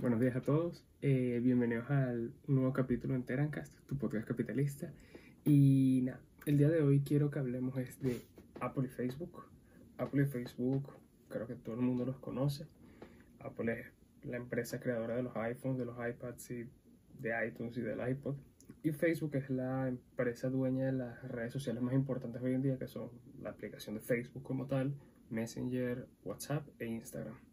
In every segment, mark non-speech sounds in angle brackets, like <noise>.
Buenos días a todos, eh, bienvenidos al nuevo capítulo en Terancast, tu podcast capitalista. Y nada, el día de hoy quiero que hablemos de Apple y Facebook. Apple y Facebook, creo que todo el mundo los conoce. Apple es la empresa creadora de los iPhones, de los iPads y de iTunes y del iPod. Y Facebook es la empresa dueña de las redes sociales más importantes hoy en día, que son la aplicación de Facebook como tal, Messenger, WhatsApp e Instagram.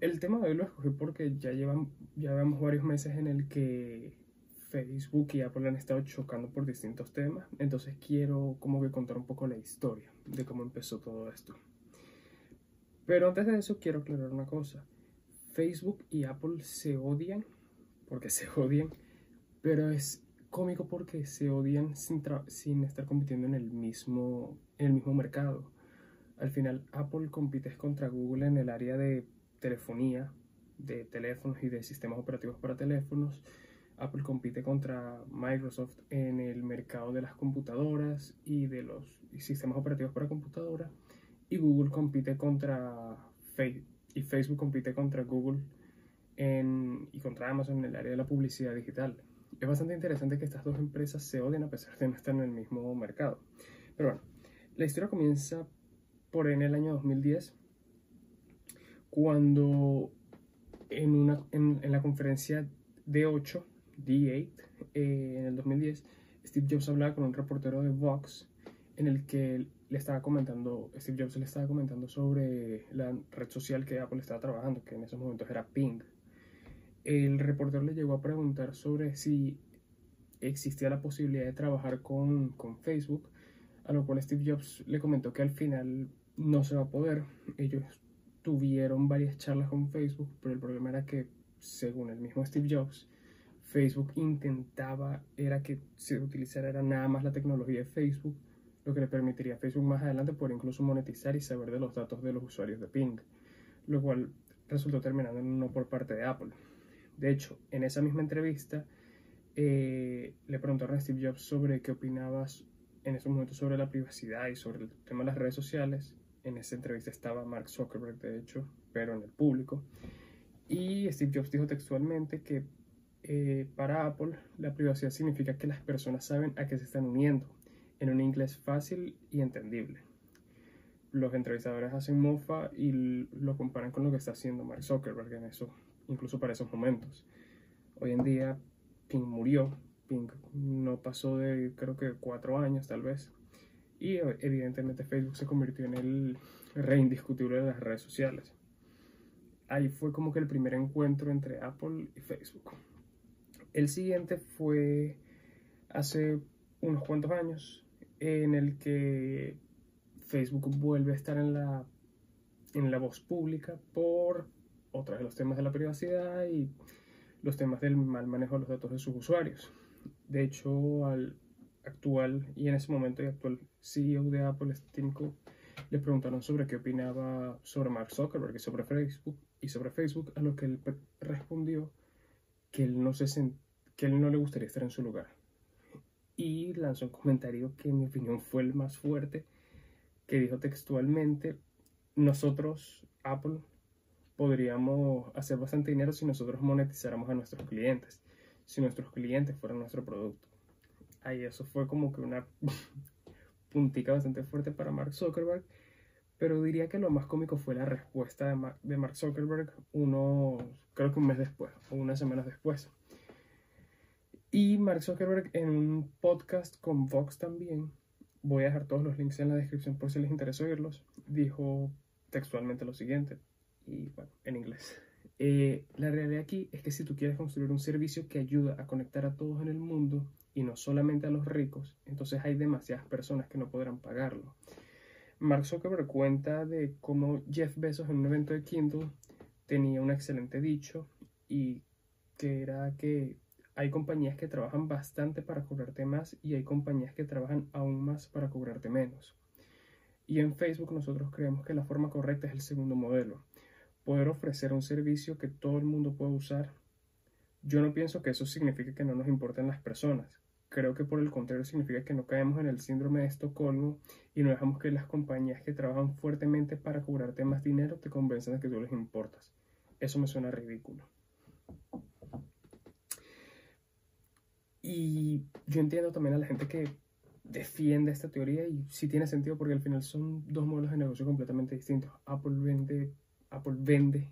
El tema de hoy lo escogí porque ya, llevamos varios meses en el que Facebook y Apple han estado chocando por distintos temas, entonces quiero como que contar un poco la historia de cómo empezó todo esto. Pero antes de eso quiero aclarar una cosa. Facebook y Apple se odian, porque se <laughs> odian, pero es cómico porque se odian sin, sin estar compitiendo en el, mismo, en el mismo mercado. Al final Apple compite contra Google en el área de telefonía, de teléfonos y de sistemas operativos para teléfonos. Apple compite contra Microsoft en el mercado de las computadoras y de los sistemas operativos para computadoras. Y Google compite contra Facebook y Facebook compite contra Google y contra Amazon en el área de la publicidad digital. Es bastante interesante que estas dos empresas se odien a pesar de no estar en el mismo mercado. Pero bueno, la historia comienza por en el año 2010 cuando en, una, en, la conferencia D8, D8, eh, en el 2010, Steve Jobs hablaba con un reportero de Vox en el que le estaba comentando, Steve Jobs le estaba comentando sobre la red social que Apple estaba trabajando, que en esos momentos era Ping. El reportero le llegó a preguntar sobre si existía la posibilidad de trabajar con, con Facebook, a lo cual Steve Jobs le comentó que al final no se va a poder. Ellos tuvieron varias charlas con Facebook, pero el problema era que, según el mismo Steve Jobs, Facebook intentaba era que se utilizara era nada más la tecnología de Facebook, lo que le permitiría a Facebook más adelante poder incluso monetizar y saber de los datos de los usuarios de Ping, lo cual resultó terminando en no por parte de Apple. De hecho, en esa misma entrevista eh, le preguntaron a Steve Jobs sobre qué opinabas en esos momentos sobre la privacidad y sobre el tema de las redes sociales en esa entrevista estaba Mark Zuckerberg, de hecho, pero en el público. Y Steve Jobs dijo textualmente que eh, para Apple la privacidad significa que las personas saben a qué se están uniendo, en un inglés fácil y entendible. Los entrevistadores hacen mofa y lo comparan con lo que está haciendo Mark Zuckerberg en eso, incluso para esos momentos. Hoy en día, Ping murió. Ping no pasó de creo que cuatro años tal vez y evidentemente Facebook se convirtió en el rey indiscutible de las redes sociales. Ahí fue como que el primer encuentro entre Apple y Facebook. El siguiente fue hace unos cuantos años en el que Facebook vuelve a estar en la, en la voz pública por otra de los temas de la privacidad y los temas del mal manejo de los datos de sus usuarios. De hecho, al actual y en ese momento y actual CEO de Apple, Tim le preguntaron sobre qué opinaba sobre Mark Zuckerberg y sobre Facebook, y sobre Facebook, a lo que él respondió que él no, se que él no le gustaría estar en su lugar. Y lanzó un comentario que en mi opinión fue el más fuerte, que dijo textualmente, nosotros, Apple, podríamos hacer bastante dinero si nosotros monetizáramos a nuestros clientes, si nuestros clientes fueran nuestro producto ahí eso fue como que una puntica bastante fuerte para Mark Zuckerberg. Pero diría que lo más cómico fue la respuesta de, Mark Zuckerberg uno, creo que un mes después o unas semanas después. Y Mark Zuckerberg en un podcast con Vox también, voy a dejar todos los links en la descripción por si les interesa oírlos, dijo textualmente lo siguiente, y bueno, en inglés. Eh, la realidad aquí es que si tú quieres construir un servicio que ayuda a conectar a todos en el mundo, y no solamente a los ricos, entonces hay demasiadas personas que no podrán pagarlo. Mark Zuckerberg cuenta de cómo Jeff Bezos en un evento de Kindle tenía un excelente dicho y que era que hay compañías que trabajan bastante para cobrarte más y hay compañías que trabajan aún más para cobrarte menos. Y en Facebook nosotros creemos que la forma correcta es el segundo modelo, poder ofrecer un servicio que todo el mundo pueda usar. Yo no pienso que eso signifique que no nos importen las personas creo que por el contrario significa que no caemos en el síndrome de Estocolmo y no dejamos que las compañías que trabajan fuertemente para cobrarte más dinero te convenzan de que tú les importas. eso me suena ridículo. Y yo entiendo también a la gente que defiende esta teoría y sí tiene sentido porque al final son dos modelos de negocio completamente distintos. Apple vende, Apple vende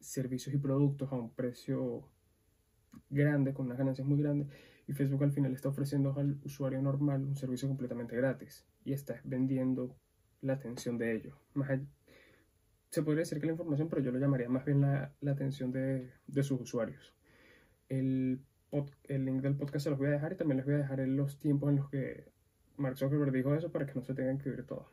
servicios y productos a un precio grande, con unas ganancias muy grandes, y Facebook al final está ofreciendo al usuario normal un servicio completamente gratis y está vendiendo la atención de ellos. Se podría decir que la información, pero yo lo llamaría más bien la, atención de, sus usuarios. El, el link del podcast se los voy a dejar y también les voy a dejar los tiempos en los que Mark Zuckerberg dijo eso para que no se tengan que oír todo.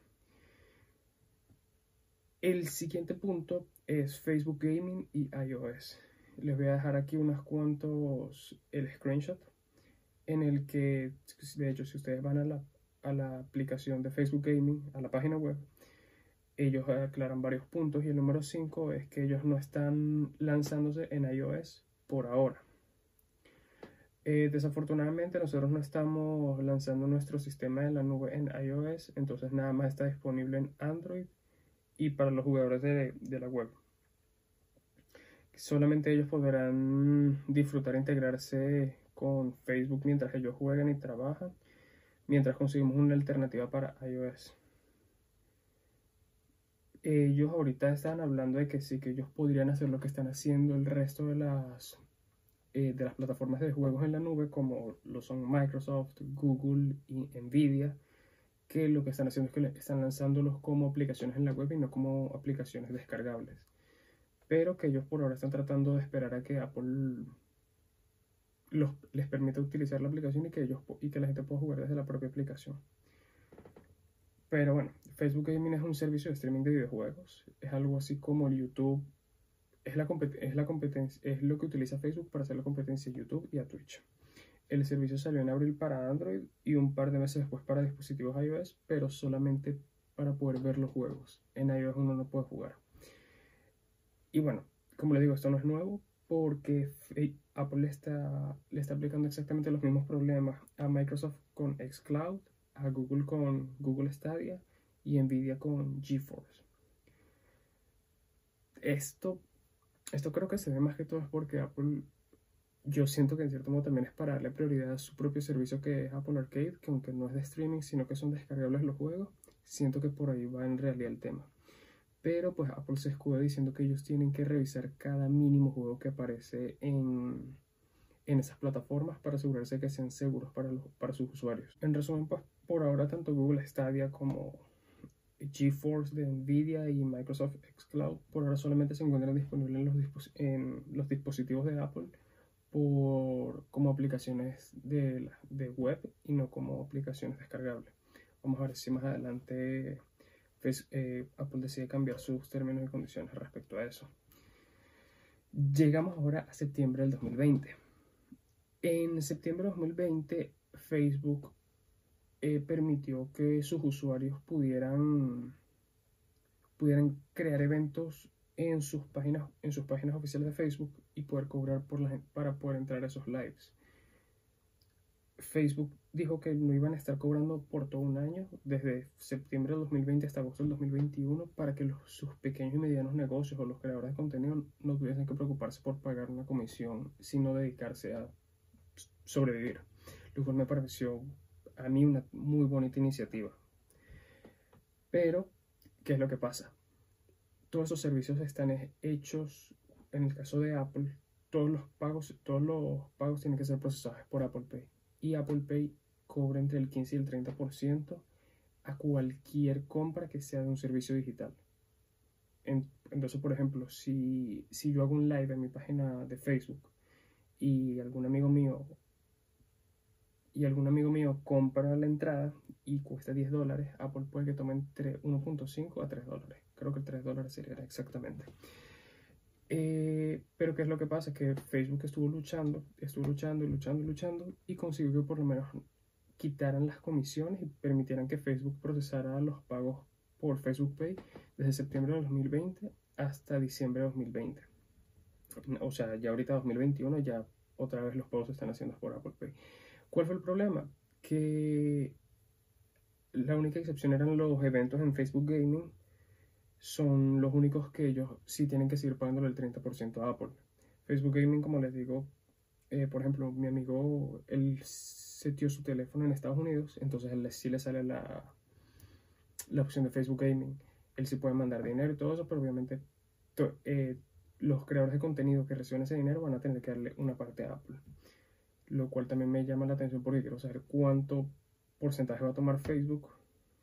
El siguiente punto es Facebook Gaming y iOS. Les voy a dejar aquí unos cuantos el screenshot en el que, de hecho, si ustedes van a la, aplicación de Facebook Gaming, a la página web, ellos aclaran varios puntos y el número 5 es que ellos no están lanzándose en iOS por ahora. Eh, desafortunadamente nosotros no estamos lanzando nuestro sistema de la nube en iOS, entonces nada más está disponible en Android y para los jugadores de, de la web. Solamente ellos podrán disfrutar e integrarse con Facebook mientras ellos juegan y trabajan, mientras conseguimos una alternativa para iOS. Ellos ahorita están hablando de que sí, que ellos podrían hacer lo que están haciendo el resto de las eh, de las plataformas de juegos en la nube como lo son Microsoft, Google y Nvidia, que lo que están haciendo es que están lanzándolos como aplicaciones en la web y no como aplicaciones descargables. Pero que ellos por ahora están tratando de esperar a que Apple les permita utilizar la aplicación y que, ellos, y que la gente pueda jugar desde la propia aplicación. Pero bueno, Facebook Gaming es un servicio de streaming de videojuegos. Es algo así como YouTube es la, es la competencia, es lo que utiliza Facebook para hacer la competencia a YouTube y a Twitch. El servicio salió en abril para Android y un par de meses después para dispositivos iOS, pero solamente para poder ver los juegos. En iOS uno no puede jugar. Y bueno, como les digo, esto no es nuevo porque Apple está, le está aplicando exactamente los mismos problemas a Microsoft con xCloud, a Google con Google Stadia y Nvidia con GeForce. Esto esto creo que se ve más que todo es porque Apple, yo siento que en cierto modo también es para darle prioridad a su propio servicio que es Apple Arcade, que aunque no es de streaming, sino que son descargables los juegos, siento que por ahí va en realidad el tema. Pero pues Apple se escuda diciendo que ellos tienen que revisar cada mínimo juego que aparece en, en esas plataformas para asegurarse que sean seguros para, los, para sus usuarios. En resumen, pues por ahora tanto Google Stadia como GeForce de Nvidia y Microsoft xCloud por ahora solamente se encuentran disponibles en los, en los dispositivos de Apple por, como aplicaciones de, de, web y no como aplicaciones descargables. Vamos a ver si más adelante pues, eh, Apple decide cambiar sus términos y condiciones respecto a eso. Llegamos ahora a septiembre del 2020. En septiembre del 2020 Facebook eh, permitió que sus usuarios pudieran, pudieran crear eventos en sus páginas, en sus páginas oficiales de Facebook y poder cobrar por la, para poder entrar a esos lives. Facebook dijo que no iban a estar cobrando por todo un año, desde septiembre de 2020 hasta agosto del 2021, para que sus pequeños y medianos negocios o los creadores de contenido no tuviesen que preocuparse por pagar una comisión, sino dedicarse a sobrevivir. Lo cual me pareció a mí una muy bonita iniciativa. Pero, ¿qué es lo que pasa? Todos esos servicios están hechos, en el caso de Apple, todos los pagos, todos los pagos tienen que ser procesados por Apple Pay. Y Apple Pay cobra entre el 15 y el 30% a cualquier compra que sea de un servicio digital. Entonces, por ejemplo, si, si yo hago un live en mi página de Facebook y algún amigo mío y algún amigo mío compra la entrada y cuesta 10 dólares, Apple puede que tome entre 1.5 a 3 dólares. Creo que 3 dólares sería exactamente. Eh, pero ¿qué es lo que pasa? Que Facebook estuvo luchando, estuvo luchando y luchando y luchando y consiguió que por lo menos quitaran las comisiones y permitieran que Facebook procesara los pagos por Facebook Pay desde septiembre de 2020 hasta diciembre de 2020. O sea, ya ahorita 2021 ya otra vez los pagos se están haciendo por Apple Pay. ¿Cuál fue el problema? Que la única excepción eran los eventos en Facebook Gaming son los únicos que ellos sí tienen que seguir pagándole el 30% a Apple. Facebook Gaming, como les digo, eh, por ejemplo, mi amigo, él setió su teléfono en Estados Unidos, entonces él sí le sale la, la opción de Facebook Gaming. Él sí puede mandar dinero y todo eso, pero obviamente eh, los creadores de contenido que reciben ese dinero van a tener que darle una parte a Apple. Lo cual también me llama la atención porque quiero saber cuánto porcentaje va a tomar Facebook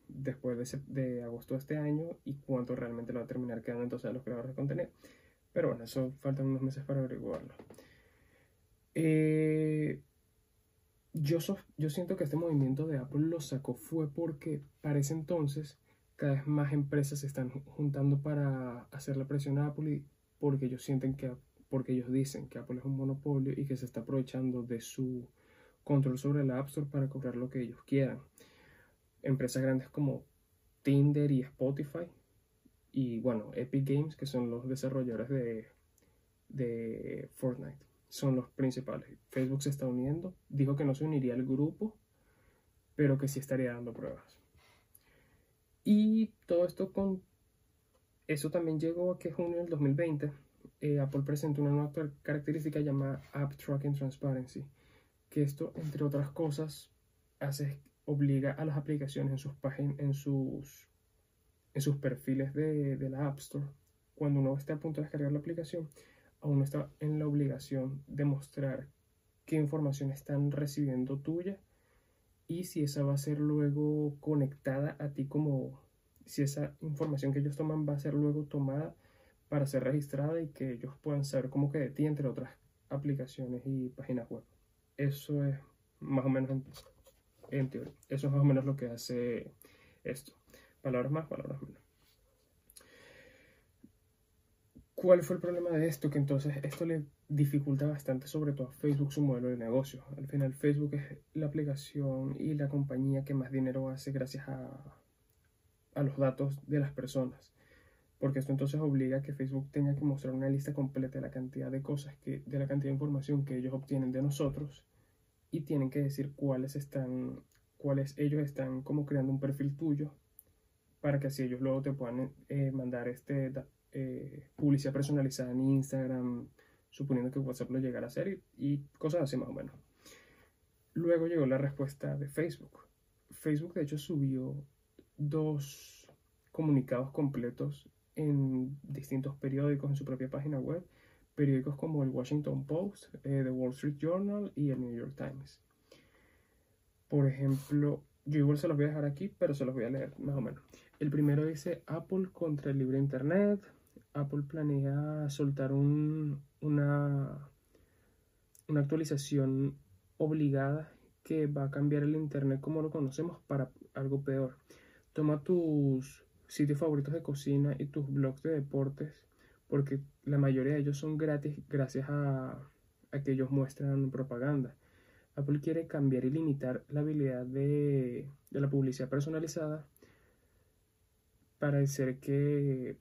después de, de agosto de este año y cuánto realmente lo va a terminar quedando entonces a los creadores de contenido. Pero bueno, eso faltan unos meses para averiguarlo. Eh, yo, yo siento que este movimiento de Apple lo sacó fue porque para ese entonces cada vez más empresas se están juntando para hacer la presión a Apple y porque ellos sienten que porque ellos dicen que Apple es un monopolio y que se está aprovechando de su control sobre la App Store para cobrar lo que ellos quieran. Empresas grandes como Tinder y Spotify y bueno, Epic Games, que son los desarrolladores de, de Fortnite, son los principales. Facebook se está uniendo, dijo que no se uniría al grupo, pero que sí estaría dando pruebas. Y todo esto con... Eso también llegó a que junio del 2020 eh, Apple presentó una nueva característica llamada App Tracking Transparency, que esto, entre otras cosas, hace, obliga a las aplicaciones en sus páginas, en sus, en sus perfiles de, la App Store, cuando uno esté a punto de descargar la aplicación, aún no está en la obligación de mostrar qué información están recibiendo tuya y si esa va a ser luego conectada a ti como si esa información que ellos toman va a ser luego tomada para ser registrada y que ellos puedan saber cómo que de ti entre otras aplicaciones y páginas web. Eso es más o menos en, teoría. Eso es más o menos lo que hace esto. Palabras más, palabras menos. ¿Cuál fue el problema de esto? Que entonces esto le dificulta bastante, sobre todo a Facebook, su modelo de negocio. Al final, Facebook es la aplicación y la compañía que más dinero hace gracias a, a los datos de las personas. Porque esto entonces obliga a que Facebook tenga que mostrar una lista completa de la cantidad de cosas, que, de la cantidad de información que ellos obtienen de nosotros y tienen que decir cuáles están, cuáles ellos están como creando un perfil tuyo para que así ellos luego te puedan eh, mandar este eh, publicidad personalizada en Instagram, suponiendo que WhatsApp lo llegara a hacer y, cosas así más o menos. Luego llegó la respuesta de Facebook. Facebook de hecho subió dos comunicados completos en distintos periódicos en su propia página web, periódicos como el Washington Post, eh, The Wall Street Journal y el New York Times. Por ejemplo, yo igual se los voy a dejar aquí, pero se los voy a leer más o menos. El primero dice Apple contra el libre Internet, Apple planea soltar una, una actualización obligada que va a cambiar el Internet como lo conocemos para algo peor. Toma tus sitios favoritos de cocina y tus blogs de deportes, porque la mayoría de ellos son gratis gracias a, que ellos muestran propaganda. Apple quiere cambiar y limitar la habilidad de, de la publicidad personalizada para hacer que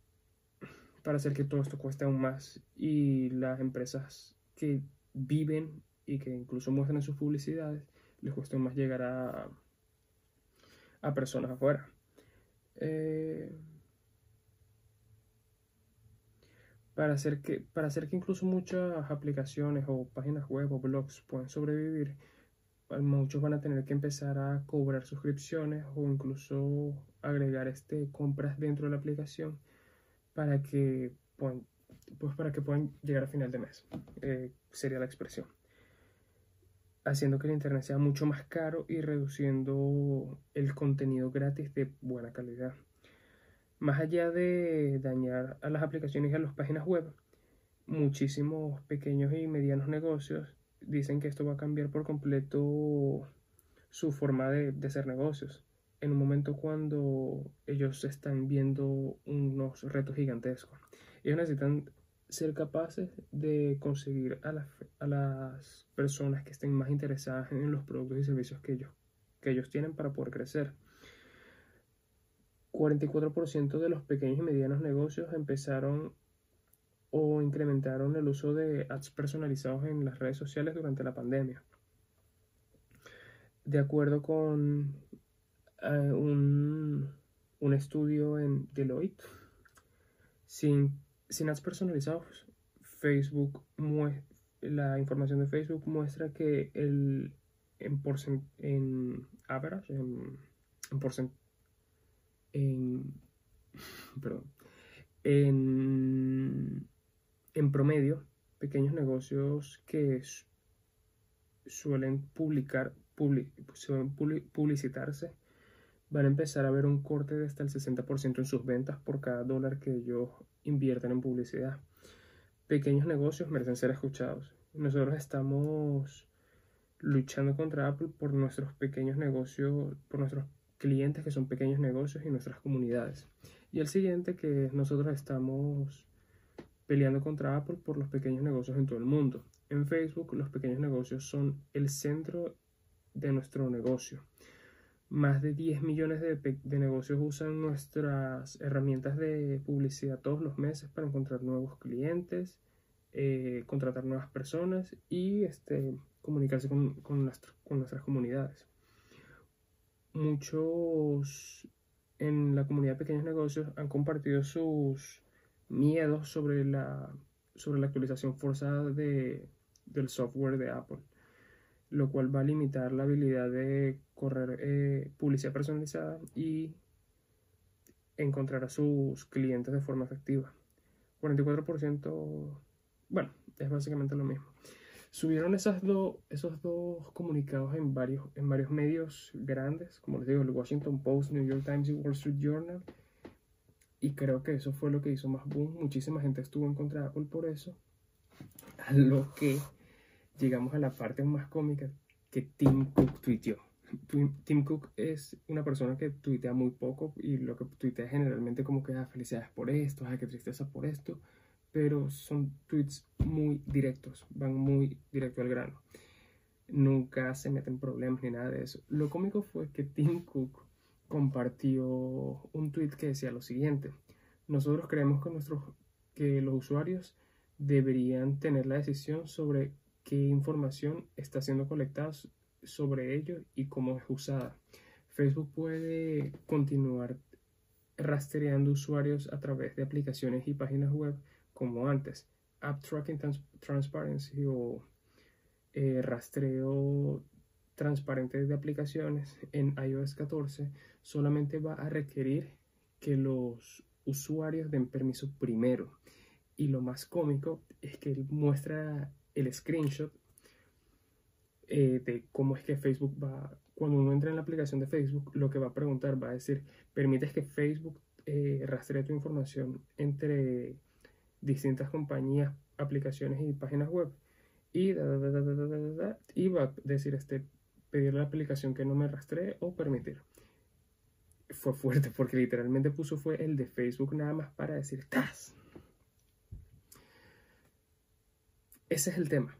para hacer que todo esto cueste aún más y las empresas que viven y que incluso muestran en sus publicidades les cueste más llegar a, a personas afuera. Eh, para, hacer que, para hacer que incluso muchas aplicaciones o páginas web o blogs puedan sobrevivir, muchos van a tener que empezar a cobrar suscripciones o incluso agregar este, compras dentro de la aplicación para que puedan, pues para que puedan llegar a final de mes. Eh, sería la expresión. Haciendo que el Internet sea mucho más caro y reduciendo el contenido gratis de buena calidad. Más allá de dañar a las aplicaciones y a las páginas web, muchísimos pequeños y medianos negocios dicen que esto va a cambiar por completo su forma de, hacer negocios en un momento cuando ellos están viendo unos retos gigantescos. Ellos necesitan ser capaces de conseguir a las, a las personas que estén más interesadas en los productos y servicios que ellos, que ellos tienen para poder crecer. 44% de los pequeños y medianos negocios empezaron o incrementaron el uso de ads personalizados en las redes sociales durante la pandemia. De acuerdo con un, un, estudio en Deloitte, Sin, sin ads personalizados, Facebook la información de Facebook muestra que el en, en average, en, en, porcent, en, <laughs> perdón, en, en promedio, pequeños negocios que suelen publicar, suelen publicitarse, van a empezar a ver un corte de hasta el 60% en sus ventas por cada dólar que ellos invierten en publicidad. Pequeños negocios merecen ser escuchados. Nosotros estamos luchando contra Apple por nuestros pequeños negocios, por nuestros clientes que son pequeños negocios y nuestras comunidades. Y el siguiente que nosotros estamos peleando contra Apple por los pequeños negocios en todo el mundo. En Facebook los pequeños negocios son el centro de nuestro negocio. Más de 10 millones de, negocios usan nuestras herramientas de publicidad todos los meses para encontrar nuevos clientes, eh, contratar nuevas personas y este, comunicarse con, con, con nuestras comunidades. Muchos en la comunidad de pequeños negocios han compartido sus miedos sobre la, sobre la actualización forzada de, del software de Apple, lo cual va a limitar la habilidad de correr eh, publicidad personalizada y encontrar a sus clientes de forma efectiva. 44%, bueno, es básicamente lo mismo. Subieron esas esos dos comunicados en varios, en varios medios grandes, como les digo, el Washington Post, New York Times y Wall Street Journal. Y creo que eso fue lo que hizo más boom. Muchísima gente estuvo en contra de Apple por eso. A lo que llegamos a la parte más cómica que Tim Cook tuiteó. Tim Cook es una persona que tuitea muy poco y lo que tuitea generalmente como que ah, felicidades por esto, ay, qué tristeza por esto pero son tweets muy directos, van muy directo al grano. Nunca se meten problemas ni nada de eso. Lo cómico fue que Tim Cook compartió un tweet que decía lo siguiente: Nosotros creemos que, nuestros, que los usuarios deberían tener la decisión sobre qué información está siendo colectada sobre ellos y cómo es usada. Facebook puede continuar rastreando usuarios a través de aplicaciones y páginas web como antes. App Tracking Transparency o eh, rastreo transparente de aplicaciones en iOS 14 solamente va a requerir que los usuarios den permiso primero. Y lo más cómico es que muestra el screenshot eh, de cómo es que Facebook va, cuando uno entra en la aplicación de Facebook, lo que va a preguntar va a decir, permites que Facebook eh, rastree tu información entre distintas compañías, aplicaciones y páginas web. Y, y va a decir, este, pedir la aplicación que no me rastree o permitir. Fue fuerte porque literalmente puso fue el de Facebook nada más para decir ¡Tas! Ese es el tema.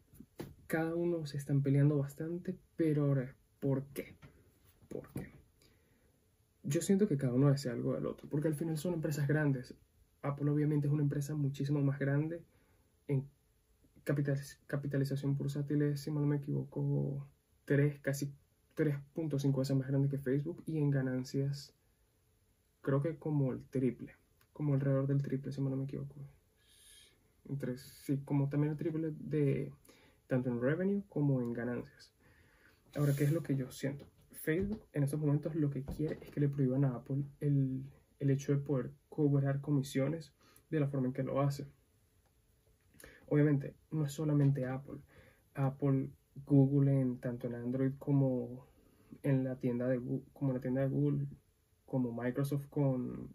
Cada uno se están peleando bastante, pero ahora, ¿por qué? ¿Por qué? Yo siento que cada uno hace algo del otro, porque al final son empresas grandes. Apple obviamente es una empresa muchísimo más grande. En capitalización bursátil si no me equivoco, 3, casi 3.5 veces más grande que Facebook. Y en ganancias, creo que como el triple. Como alrededor del triple, si no me equivoco. Entre, sí, como también el triple de tanto en revenue como en ganancias. Ahora, ¿qué es lo que yo siento? Facebook en estos momentos lo que quiere es que le prohíban a Apple el, el hecho de poder cobrar comisiones de la forma en que lo hace. Obviamente, no es solamente Apple. Apple, Google, en, tanto en Android como en la tienda de Google, como la tienda de Google, como Microsoft con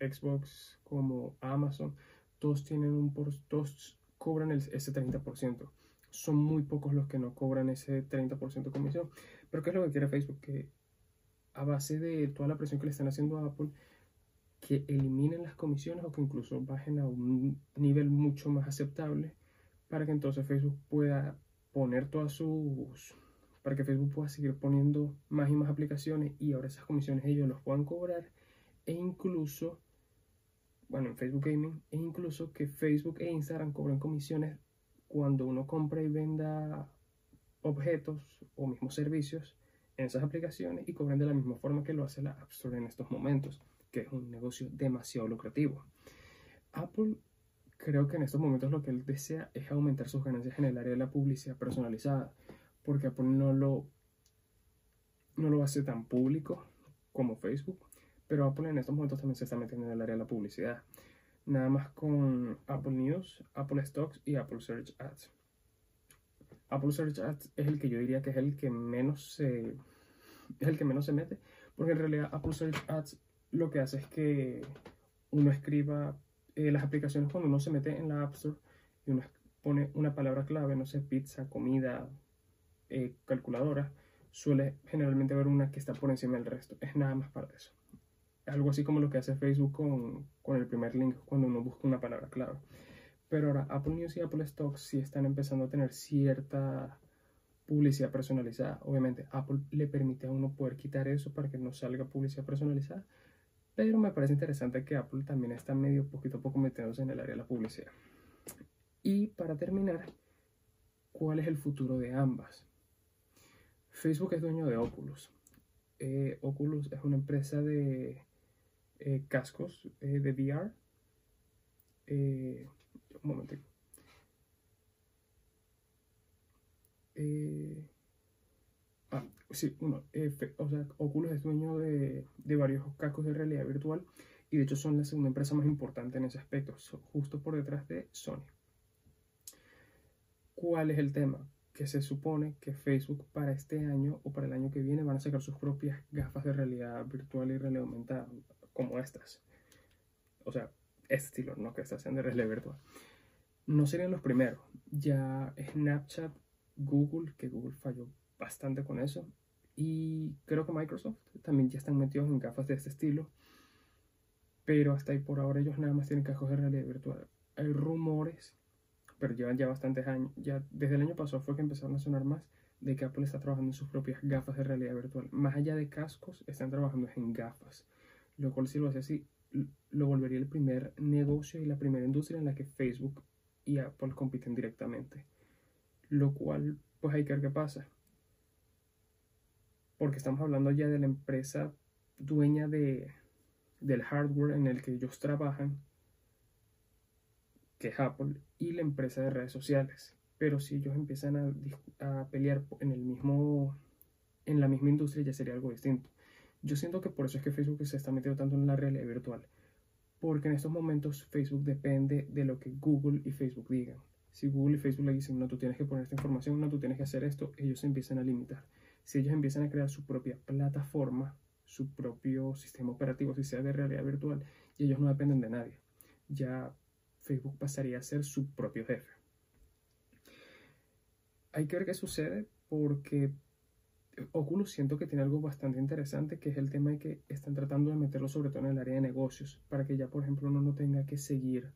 Xbox, como Amazon, todos tienen un por, todos cobran ese 30%. Son muy pocos los que no cobran ese 30% de comisión. Pero ¿qué es lo que quiere Facebook? Que a base de toda la presión que le están haciendo a Apple, que eliminen las comisiones o que incluso bajen a un nivel mucho más aceptable para que entonces Facebook pueda poner todas sus para que Facebook pueda seguir poniendo más y más aplicaciones y ahora esas comisiones ellos los puedan cobrar. E incluso bueno en Facebook Gaming e incluso que Facebook e Instagram cobren comisiones cuando uno compra y venda objetos o mismos servicios en esas aplicaciones y cobren de la misma forma que lo hace la App Store en estos momentos que es un negocio demasiado lucrativo. Apple creo que en estos momentos lo que él desea es aumentar sus ganancias en el área de la publicidad personalizada, porque Apple no lo, no lo hace tan público como Facebook, pero Apple en estos momentos también se está metiendo en el área de la publicidad, nada más con Apple News, Apple Stocks y Apple Search Ads. Apple Search Ads es el que yo diría que es el que menos se, es el que menos se mete, porque en realidad Apple Search Ads lo que hace es que uno escriba eh, las aplicaciones cuando uno se mete en la App Store y uno pone una palabra clave, no sé, pizza, comida, eh, calculadora, suele generalmente haber una que está por encima del resto. Es nada más para eso. Algo así como lo que hace Facebook con, con el primer link cuando uno busca una palabra clave. Pero ahora Apple News y Apple Stocks sí están empezando a tener cierta publicidad personalizada. Obviamente Apple le permite a uno poder quitar eso para que no salga publicidad personalizada pero me parece interesante que Apple también está medio poquito a poco metiéndose en el área de la publicidad. Y para terminar, ¿cuál es el futuro de ambas? Facebook es dueño de Oculus. Eh, Oculus es una empresa de eh, cascos eh, de VR. un momento. Ah, sí, uno, o sea, Oculus es dueño de, varios cascos de realidad virtual y de hecho son la segunda empresa más importante en ese aspecto, justo por detrás de Sony. ¿Cuál es el tema? Que se supone que Facebook para este año o para el año que viene van a sacar sus propias gafas de realidad virtual y realidad aumentada, como estas. O sea, este estilo, no que estas sean de realidad virtual. No serían los primeros. Ya Snapchat, Google, que Google falló bastante con eso. Y creo que Microsoft también ya están metidos en gafas de este estilo. Pero hasta ahí por ahora ellos nada más tienen cascos de realidad virtual. Hay rumores, pero llevan ya bastantes años. Ya desde el año pasado fue que empezaron a sonar más de que Apple está trabajando en sus propias gafas de realidad virtual. Más allá de cascos, están trabajando en gafas. Lo cual si lo hace así, lo volvería el primer negocio y la primera industria en la que Facebook y Apple compiten directamente. Lo cual, pues hay que ver qué pasa porque estamos hablando ya de la empresa dueña de, del hardware en el que ellos trabajan, que es Apple, y la empresa de redes sociales. Pero si ellos empiezan a, pelear en, el mismo, en la misma industria, ya sería algo distinto. Yo siento que por eso es que Facebook se está metiendo tanto en la realidad virtual. Porque en estos momentos Facebook depende de lo que Google y Facebook digan. Si Google y Facebook le dicen, no, tú tienes que poner esta información, no, tú tienes que hacer esto, ellos se empiezan a limitar si ellos empiezan a crear su propia plataforma, su propio sistema operativo, si sea de realidad virtual, y ellos no dependen de nadie, ya Facebook pasaría a ser su propio jefe. Hay que ver qué sucede porque Oculus siento que tiene algo bastante interesante, que es el tema de que están tratando de meterlo sobre todo en el área de negocios, para que ya, por ejemplo, uno no tenga que seguir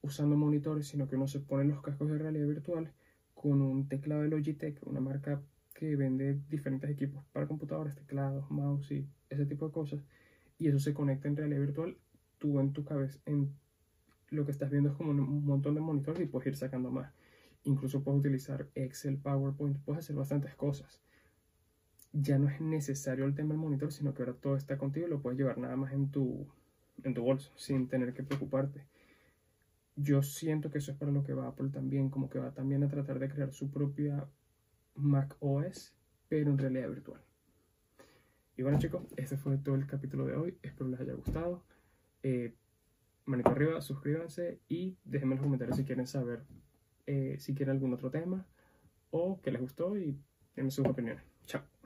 usando monitores, sino que uno se pone los cascos de realidad virtual con un teclado de Logitech, una marca que vende diferentes equipos para computadoras, teclados, mouse y ese tipo de cosas. Y eso se conecta en realidad virtual. Tú en tu cabeza, en lo que estás viendo es como un montón de monitores y puedes ir sacando más. Incluso puedes utilizar Excel, PowerPoint, puedes hacer bastantes cosas. Ya no es necesario el tema del monitor, sino que ahora todo está contigo y lo puedes llevar nada más en tu, en tu bolso, sin tener que preocuparte. Yo siento que eso es para lo que va Apple también, como que va también a tratar de crear su propia Mac OS, pero en realidad virtual. Y bueno chicos, este fue todo el capítulo de hoy. Espero les haya gustado. Eh, manito arriba, suscríbanse y déjenme en los comentarios si quieren saber eh, si quieren algún otro tema o que les gustó y denme sus opiniones. Chao.